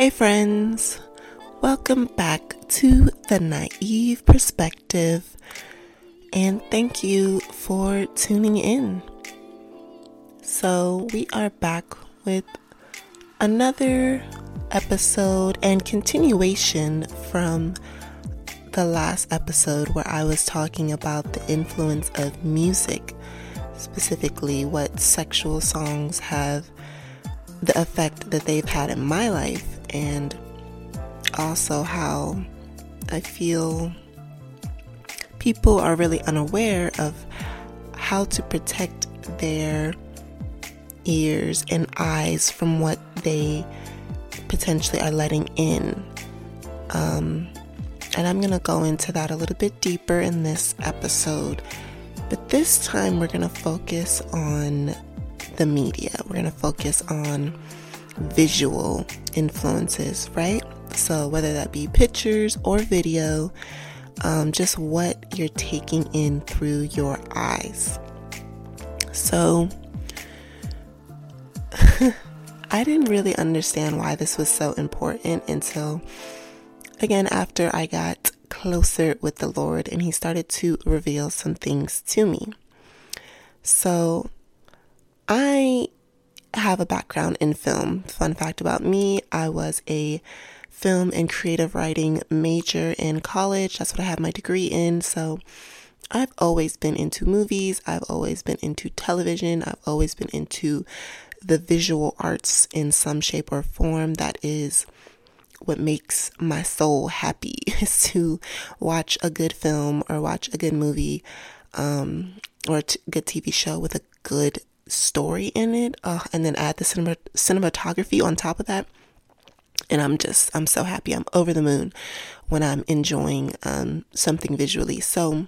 Hey, friends, welcome back to the Naive Perspective, and thank you for tuning in. So, we are back with another episode and continuation from the last episode where I was talking about the influence of music, specifically what sexual songs have the effect that they've had in my life and also how I feel people are really unaware of how to protect their ears and eyes from what they potentially are letting in. Um, and I'm going to go into that a little bit deeper in this episode. But this time we're going to focus on the media. We're going to focus on visual influences, right? So, whether that be pictures or video, um, just what you're taking in through your eyes. So, I didn't really understand why this was so important until, again, after I got closer with the Lord and He started to reveal some things to me. So, I have a background in film. Fun fact about me I was a film and creative writing major in college. That's what I have my degree in. So I've always been into movies, I've always been into television, I've always been into the visual arts in some shape or form. That is what makes my soul happy is to watch a good film or watch a good movie um, or a t- good TV show with a good story in it, uh, and then add the cinema- cinematography on top of that. And I'm just, I'm so happy. I'm over the moon when I'm enjoying um, something visually. So,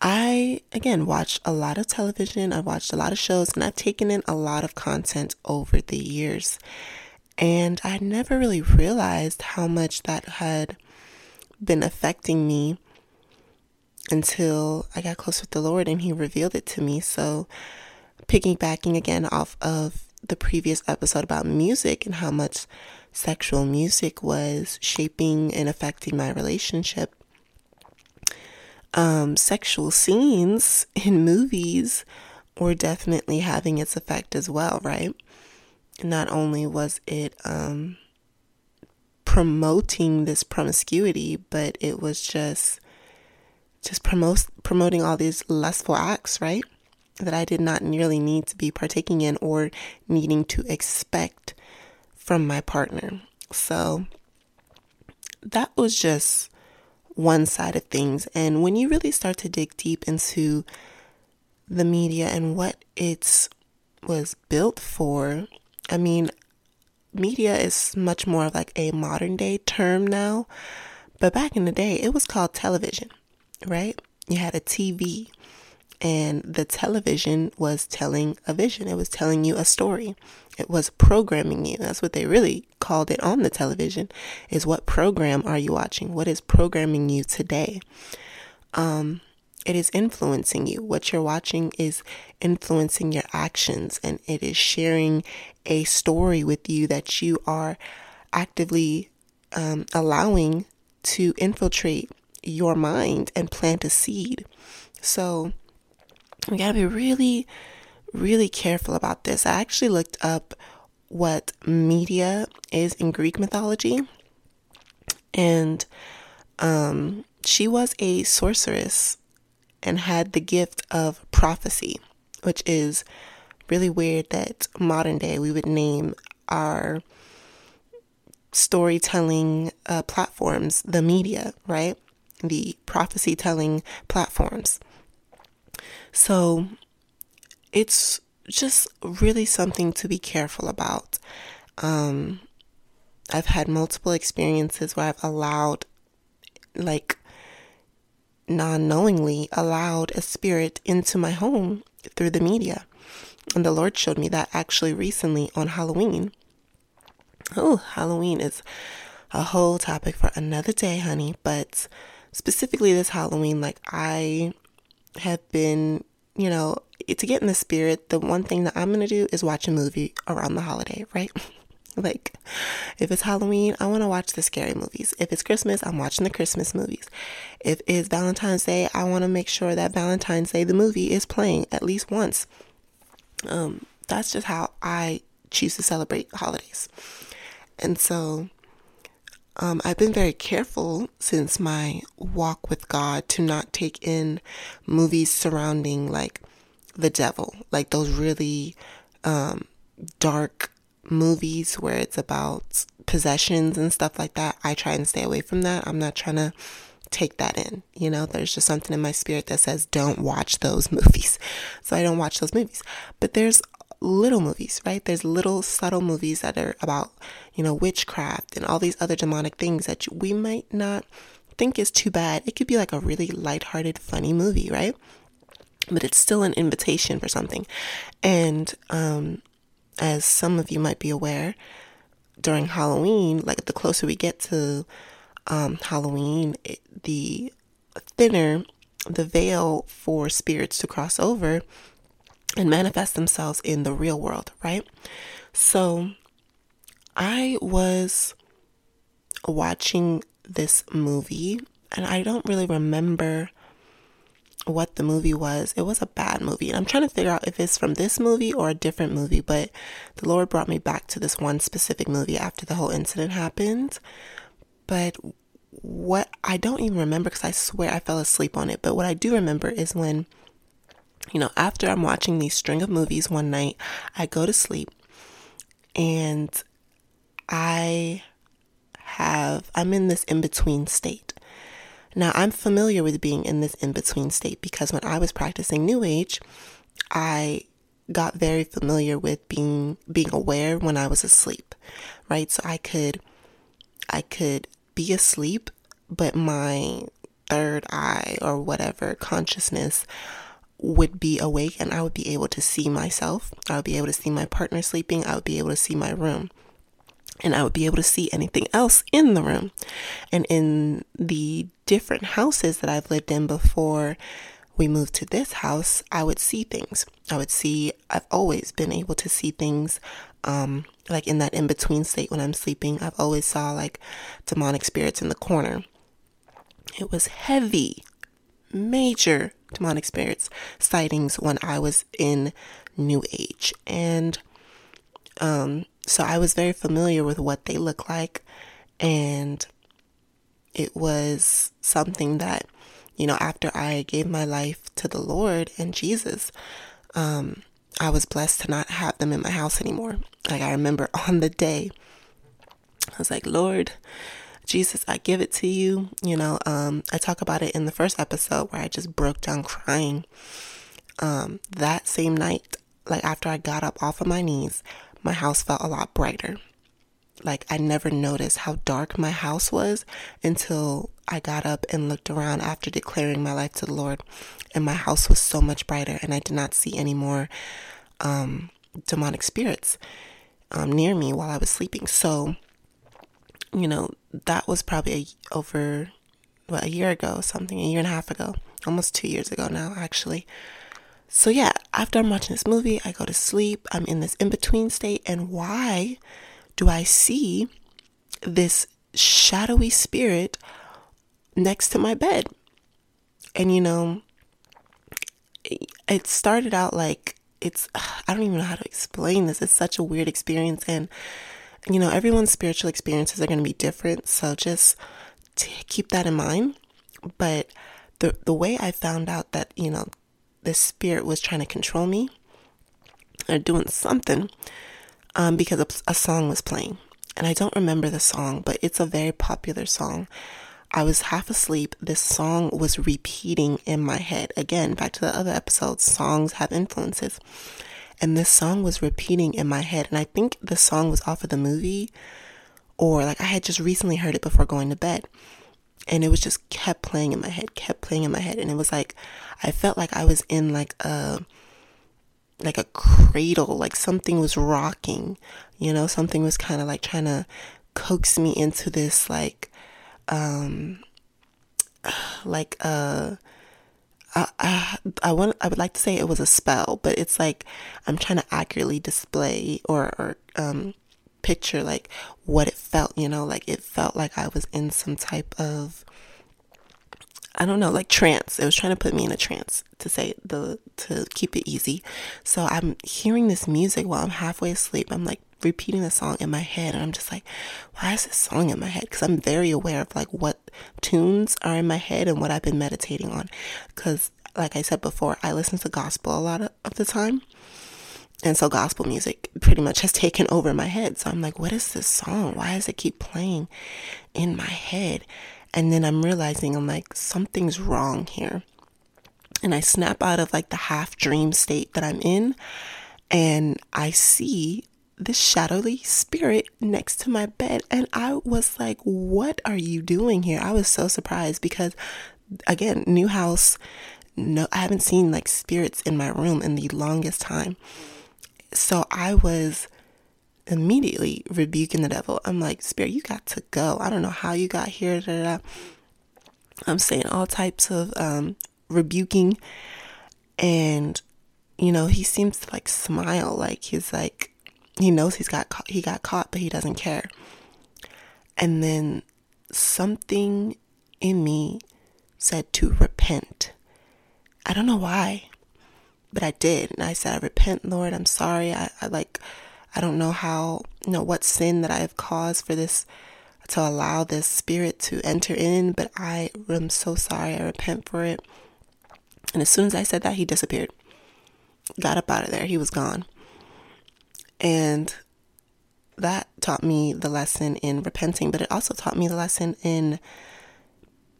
I, again, watched a lot of television, I've watched a lot of shows, and I've taken in a lot of content over the years. And I never really realized how much that had been affecting me until I got close with the Lord and He revealed it to me. So, piggybacking again off of the previous episode about music and how much sexual music was shaping and affecting my relationship. Um, sexual scenes in movies were definitely having its effect as well, right? Not only was it um, promoting this promiscuity, but it was just just promote, promoting all these lustful acts, right? That I did not nearly need to be partaking in or needing to expect from my partner. So that was just one side of things. And when you really start to dig deep into the media and what it was built for, I mean, media is much more of like a modern day term now. But back in the day, it was called television, right? You had a TV and the television was telling a vision. It was telling you a story. It was programming you. That's what they really called it on the television is what program are you watching? What is programming you today? Um, it is influencing you. What you're watching is influencing your actions and it is sharing a story with you that you are actively um, allowing to infiltrate your mind and plant a seed. So, we got to be really, really careful about this. I actually looked up what media is in Greek mythology, and um, she was a sorceress and had the gift of prophecy, which is really weird that modern day we would name our storytelling uh, platforms the media, right? The prophecy telling platforms. So it's just really something to be careful about. Um, I've had multiple experiences where I've allowed, like, non knowingly allowed a spirit into my home through the media. And the Lord showed me that actually recently on Halloween. Oh, Halloween is a whole topic for another day, honey. But specifically this Halloween, like, I have been, you know, to get in the spirit, the one thing that I'm going to do is watch a movie around the holiday, right? Like, if it's Halloween, I want to watch the scary movies. If it's Christmas, I'm watching the Christmas movies. If it's Valentine's Day, I want to make sure that Valentine's Day, the movie, is playing at least once. Um, that's just how I choose to celebrate holidays. And so, um, I've been very careful since my walk with God to not take in movies surrounding like the devil, like those really um, dark movies where it's about possessions and stuff like that. I try and stay away from that. I'm not trying to take that in. You know, there's just something in my spirit that says don't watch those movies. So I don't watch those movies. But there's little movies, right? There's little subtle movies that are about, you know, witchcraft and all these other demonic things that we might not think is too bad. It could be like a really lighthearted, funny movie, right? But it's still an invitation for something. And um, as some of you might be aware, during Halloween, like the closer we get to um, Halloween, it, the thinner the veil for spirits to cross over and manifest themselves in the real world, right? So I was watching this movie and I don't really remember what the movie was. It was a bad movie. And I'm trying to figure out if it's from this movie or a different movie, but the Lord brought me back to this one specific movie after the whole incident happened. But what I don't even remember because I swear I fell asleep on it. But what I do remember is when you know, after I'm watching these string of movies one night, I go to sleep and I have, I'm in this in between state. Now, I'm familiar with being in this in between state because when I was practicing New Age, I got very familiar with being being aware when I was asleep, right? So I could I could be asleep, but my third eye or whatever consciousness would be awake and I would be able to see myself. I would be able to see my partner sleeping. I would be able to see my room. And I would be able to see anything else in the room. And in the different houses that I've lived in before we moved to this house, I would see things. I would see, I've always been able to see things um, like in that in between state when I'm sleeping. I've always saw like demonic spirits in the corner. It was heavy, major demonic spirits sightings when I was in New Age. And um, so I was very familiar with what they look like. And it was something that, you know, after I gave my life to the Lord and Jesus, um, I was blessed to not have them in my house anymore. Like I remember on the day, I was like, Lord, Jesus, I give it to you. You know, um, I talk about it in the first episode where I just broke down crying. Um, that same night, like after I got up off of my knees, my house felt a lot brighter. Like I never noticed how dark my house was until I got up and looked around after declaring my life to the Lord, and my house was so much brighter, and I did not see any more um, demonic spirits um, near me while I was sleeping. So you know, that was probably a, over what, a year ago, something, a year and a half ago, almost two years ago now, actually. So, yeah, after I'm watching this movie, I go to sleep. I'm in this in between state. And why do I see this shadowy spirit next to my bed? And, you know, it started out like it's, I don't even know how to explain this. It's such a weird experience. And, you know, everyone's spiritual experiences are going to be different. So just keep that in mind. But the, the way I found out that, you know, the spirit was trying to control me or doing something um, because a, a song was playing. And I don't remember the song, but it's a very popular song. I was half asleep. This song was repeating in my head. Again, back to the other episodes, songs have influences and this song was repeating in my head and i think the song was off of the movie or like i had just recently heard it before going to bed and it was just kept playing in my head kept playing in my head and it was like i felt like i was in like a like a cradle like something was rocking you know something was kind of like trying to coax me into this like um like I, I, want I would like to say it was a spell, but it's like I'm trying to accurately display or, or um, picture like what it felt, you know, like it felt like I was in some type of I don't know, like trance. It was trying to put me in a trance to say the to keep it easy. So I'm hearing this music while I'm halfway asleep. I'm like repeating the song in my head and I'm just like, why is this song in my head? Cuz I'm very aware of like what tunes are in my head and what I've been meditating on cuz like I said before, I listen to gospel a lot of, of the time. And so gospel music pretty much has taken over my head. So I'm like, what is this song? Why does it keep playing in my head? And then I'm realizing I'm like, something's wrong here. And I snap out of like the half dream state that I'm in. And I see this shadowy spirit next to my bed. And I was like, what are you doing here? I was so surprised because, again, new house. No, I haven't seen like spirits in my room in the longest time. So I was immediately rebuking the devil. I'm like, Spirit, you got to go. I don't know how you got here. Da, da, da. I'm saying all types of um, rebuking. And, you know, he seems to like smile. Like he's like, he knows he's got he got caught, but he doesn't care. And then something in me said to repent. I don't know why but I did. And I said, I repent, Lord. I'm sorry. I, I like, I don't know how, you know, what sin that I have caused for this, to allow this spirit to enter in, but I am so sorry. I repent for it. And as soon as I said that, he disappeared. Got up out of there. He was gone. And that taught me the lesson in repenting, but it also taught me the lesson in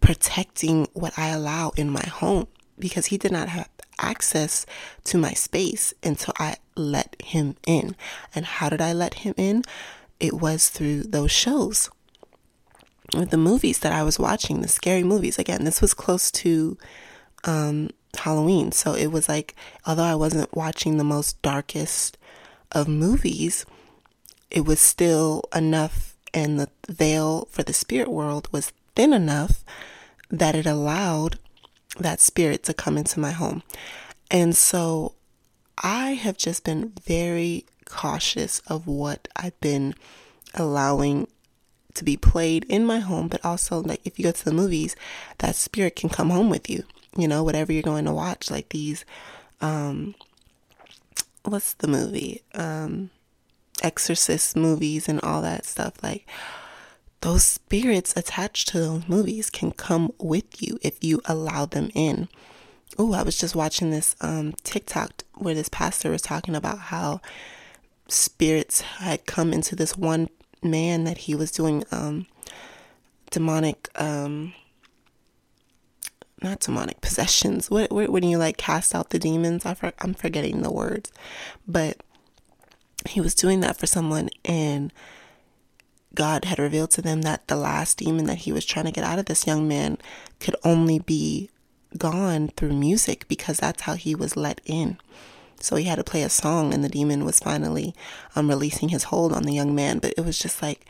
protecting what I allow in my home because he did not have access to my space until I let him in. And how did I let him in? It was through those shows. The movies that I was watching, the scary movies. Again, this was close to um, Halloween. So it was like, although I wasn't watching the most darkest of movies, it was still enough, and the veil for the spirit world was thin enough that it allowed that spirit to come into my home. And so I have just been very cautious of what I've been allowing to be played in my home, but also like if you go to the movies, that spirit can come home with you. You know, whatever you're going to watch, like these um what's the movie? Um exorcist movies and all that stuff like those spirits attached to those movies can come with you if you allow them in. Oh, I was just watching this um, TikTok where this pastor was talking about how spirits had come into this one man that he was doing um, demonic, um, not demonic possessions. What, what when you like cast out the demons? I for, I'm forgetting the words, but he was doing that for someone and God had revealed to them that the last demon that he was trying to get out of this young man could only be gone through music because that's how he was let in. So he had to play a song, and the demon was finally um, releasing his hold on the young man. But it was just like,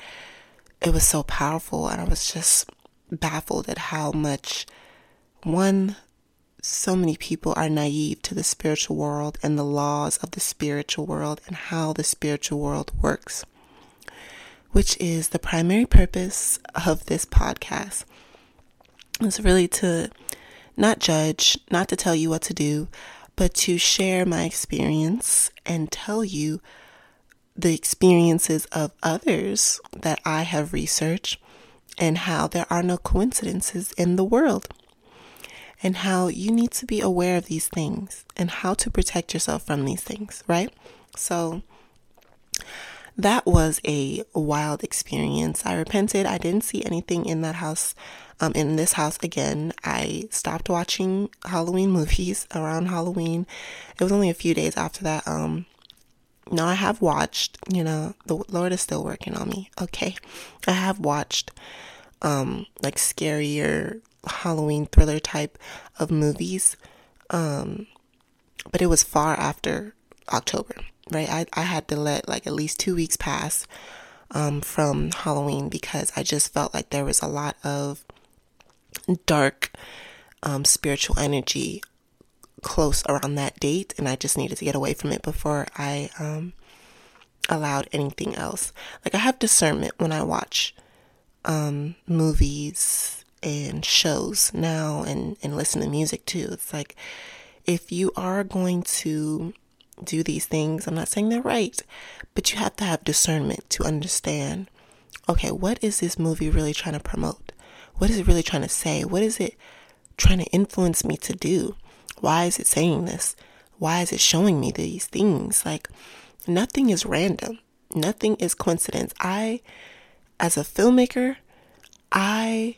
it was so powerful, and I was just baffled at how much one, so many people are naive to the spiritual world and the laws of the spiritual world and how the spiritual world works which is the primary purpose of this podcast. It's really to not judge, not to tell you what to do, but to share my experience and tell you the experiences of others that I have researched and how there are no coincidences in the world and how you need to be aware of these things and how to protect yourself from these things, right? So, that was a wild experience. I repented. I didn't see anything in that house, um, in this house again. I stopped watching Halloween movies around Halloween. It was only a few days after that. Um, no, I have watched, you know, the Lord is still working on me. Okay. I have watched, um, like scarier Halloween thriller type of movies. Um, but it was far after October right? I, I had to let like at least two weeks pass um, from Halloween because I just felt like there was a lot of dark um, spiritual energy close around that date, and I just needed to get away from it before I um, allowed anything else. Like I have discernment when I watch um, movies and shows now and, and listen to music too. It's like if you are going to do these things, I'm not saying they're right, but you have to have discernment to understand okay, what is this movie really trying to promote? What is it really trying to say? What is it trying to influence me to do? Why is it saying this? Why is it showing me these things? Like, nothing is random, nothing is coincidence. I, as a filmmaker, I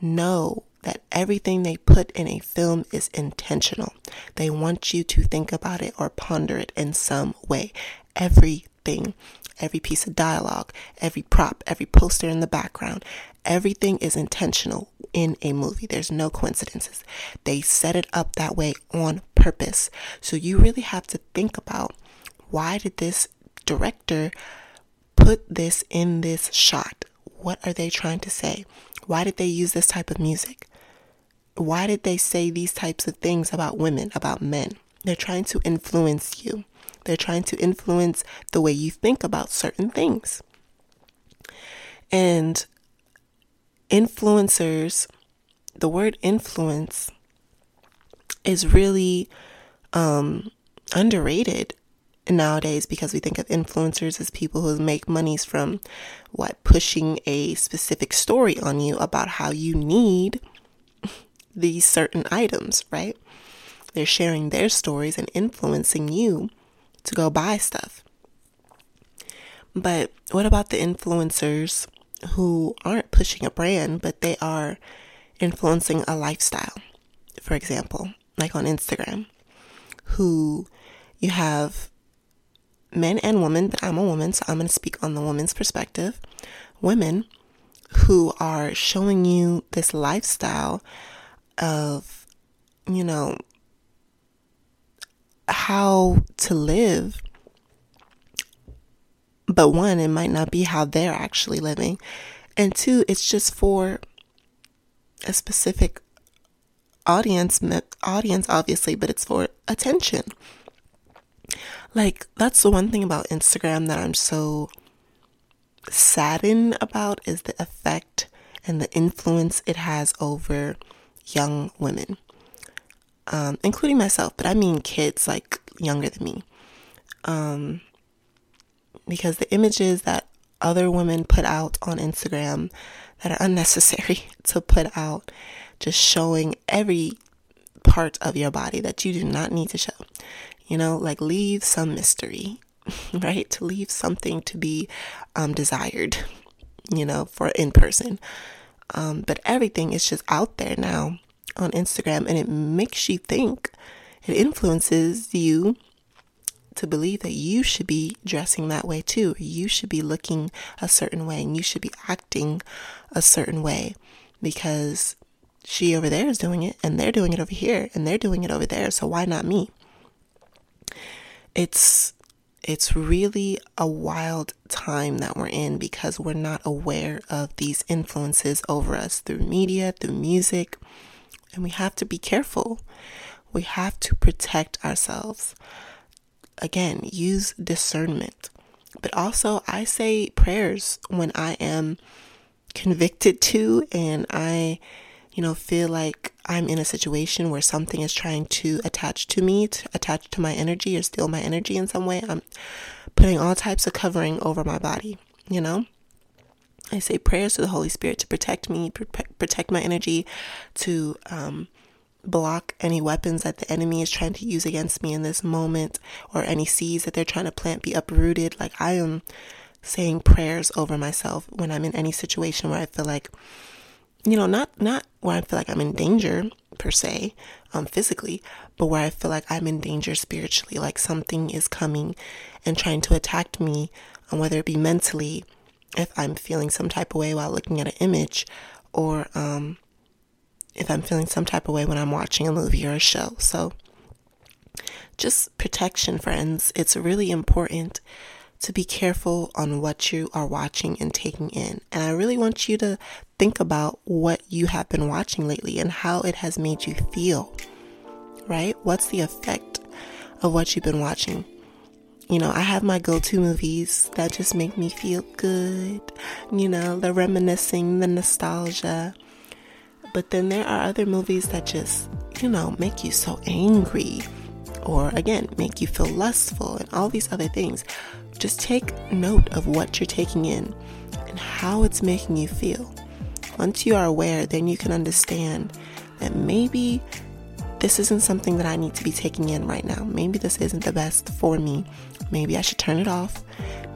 know that everything they put in a film is intentional. They want you to think about it or ponder it in some way. Everything, every piece of dialogue, every prop, every poster in the background, everything is intentional in a movie. There's no coincidences. They set it up that way on purpose. So you really have to think about why did this director put this in this shot? What are they trying to say? Why did they use this type of music? Why did they say these types of things about women, about men? They're trying to influence you. They're trying to influence the way you think about certain things. And influencers, the word influence is really um, underrated nowadays because we think of influencers as people who make monies from what pushing a specific story on you about how you need these certain items, right? They're sharing their stories and influencing you to go buy stuff. But what about the influencers who aren't pushing a brand, but they are influencing a lifestyle? For example, like on Instagram, who you have men and women, but I'm a woman, so I'm going to speak on the woman's perspective. Women who are showing you this lifestyle of, you know, how to live. But one, it might not be how they're actually living. And two, it's just for a specific audience, audience obviously, but it's for attention. Like, that's the one thing about Instagram that I'm so saddened about is the effect and the influence it has over young women, um, including myself, but I mean kids like younger than me. Um, because the images that other women put out on Instagram that are unnecessary to put out, just showing every part of your body that you do not need to show. You know, like leave some mystery, right? To leave something to be um, desired, you know, for in person. Um, but everything is just out there now on Instagram and it makes you think, it influences you to believe that you should be dressing that way too. You should be looking a certain way and you should be acting a certain way because she over there is doing it and they're doing it over here and they're doing it over there. So why not me? it's it's really a wild time that we're in because we're not aware of these influences over us through media, through music, and we have to be careful. We have to protect ourselves. Again, use discernment. But also, I say prayers when I am convicted to and I, you know, feel like I'm in a situation where something is trying to attach to me, to attach to my energy or steal my energy in some way, I'm putting all types of covering over my body, you know? I say prayers to the Holy Spirit to protect me, protect my energy, to um, block any weapons that the enemy is trying to use against me in this moment, or any seeds that they're trying to plant be uprooted. Like I am saying prayers over myself when I'm in any situation where I feel like you know, not not where I feel like I'm in danger per se, um, physically, but where I feel like I'm in danger spiritually, like something is coming and trying to attack me, um, whether it be mentally, if I'm feeling some type of way while looking at an image, or um, if I'm feeling some type of way when I'm watching a movie or a show. So, just protection, friends. It's really important to be careful on what you are watching and taking in. And I really want you to think about what you have been watching lately and how it has made you feel, right? What's the effect of what you've been watching? you know, I have my go to movies that just make me feel good, you know, the reminiscing, the nostalgia. But then there are other movies that just, you know, make you so angry or again, make you feel lustful and all these other things. Just take note of what you're taking in and how it's making you feel. Once you are aware, then you can understand that maybe this isn't something that I need to be taking in right now. Maybe this isn't the best for me. Maybe I should turn it off.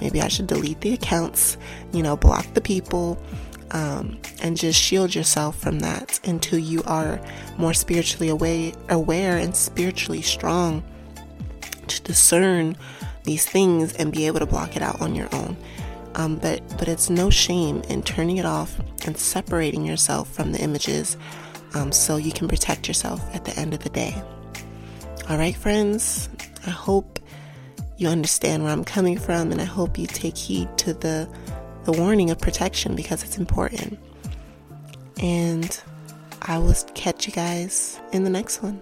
Maybe I should delete the accounts, you know, block the people, um, and just shield yourself from that until you are more spiritually aware, aware and spiritually strong to discern these things and be able to block it out on your own. Um, but but it's no shame in turning it off and separating yourself from the images um, so you can protect yourself at the end of the day. All right, friends, I hope you understand where I'm coming from, and I hope you take heed to the, the warning of protection because it's important. And I will catch you guys in the next one.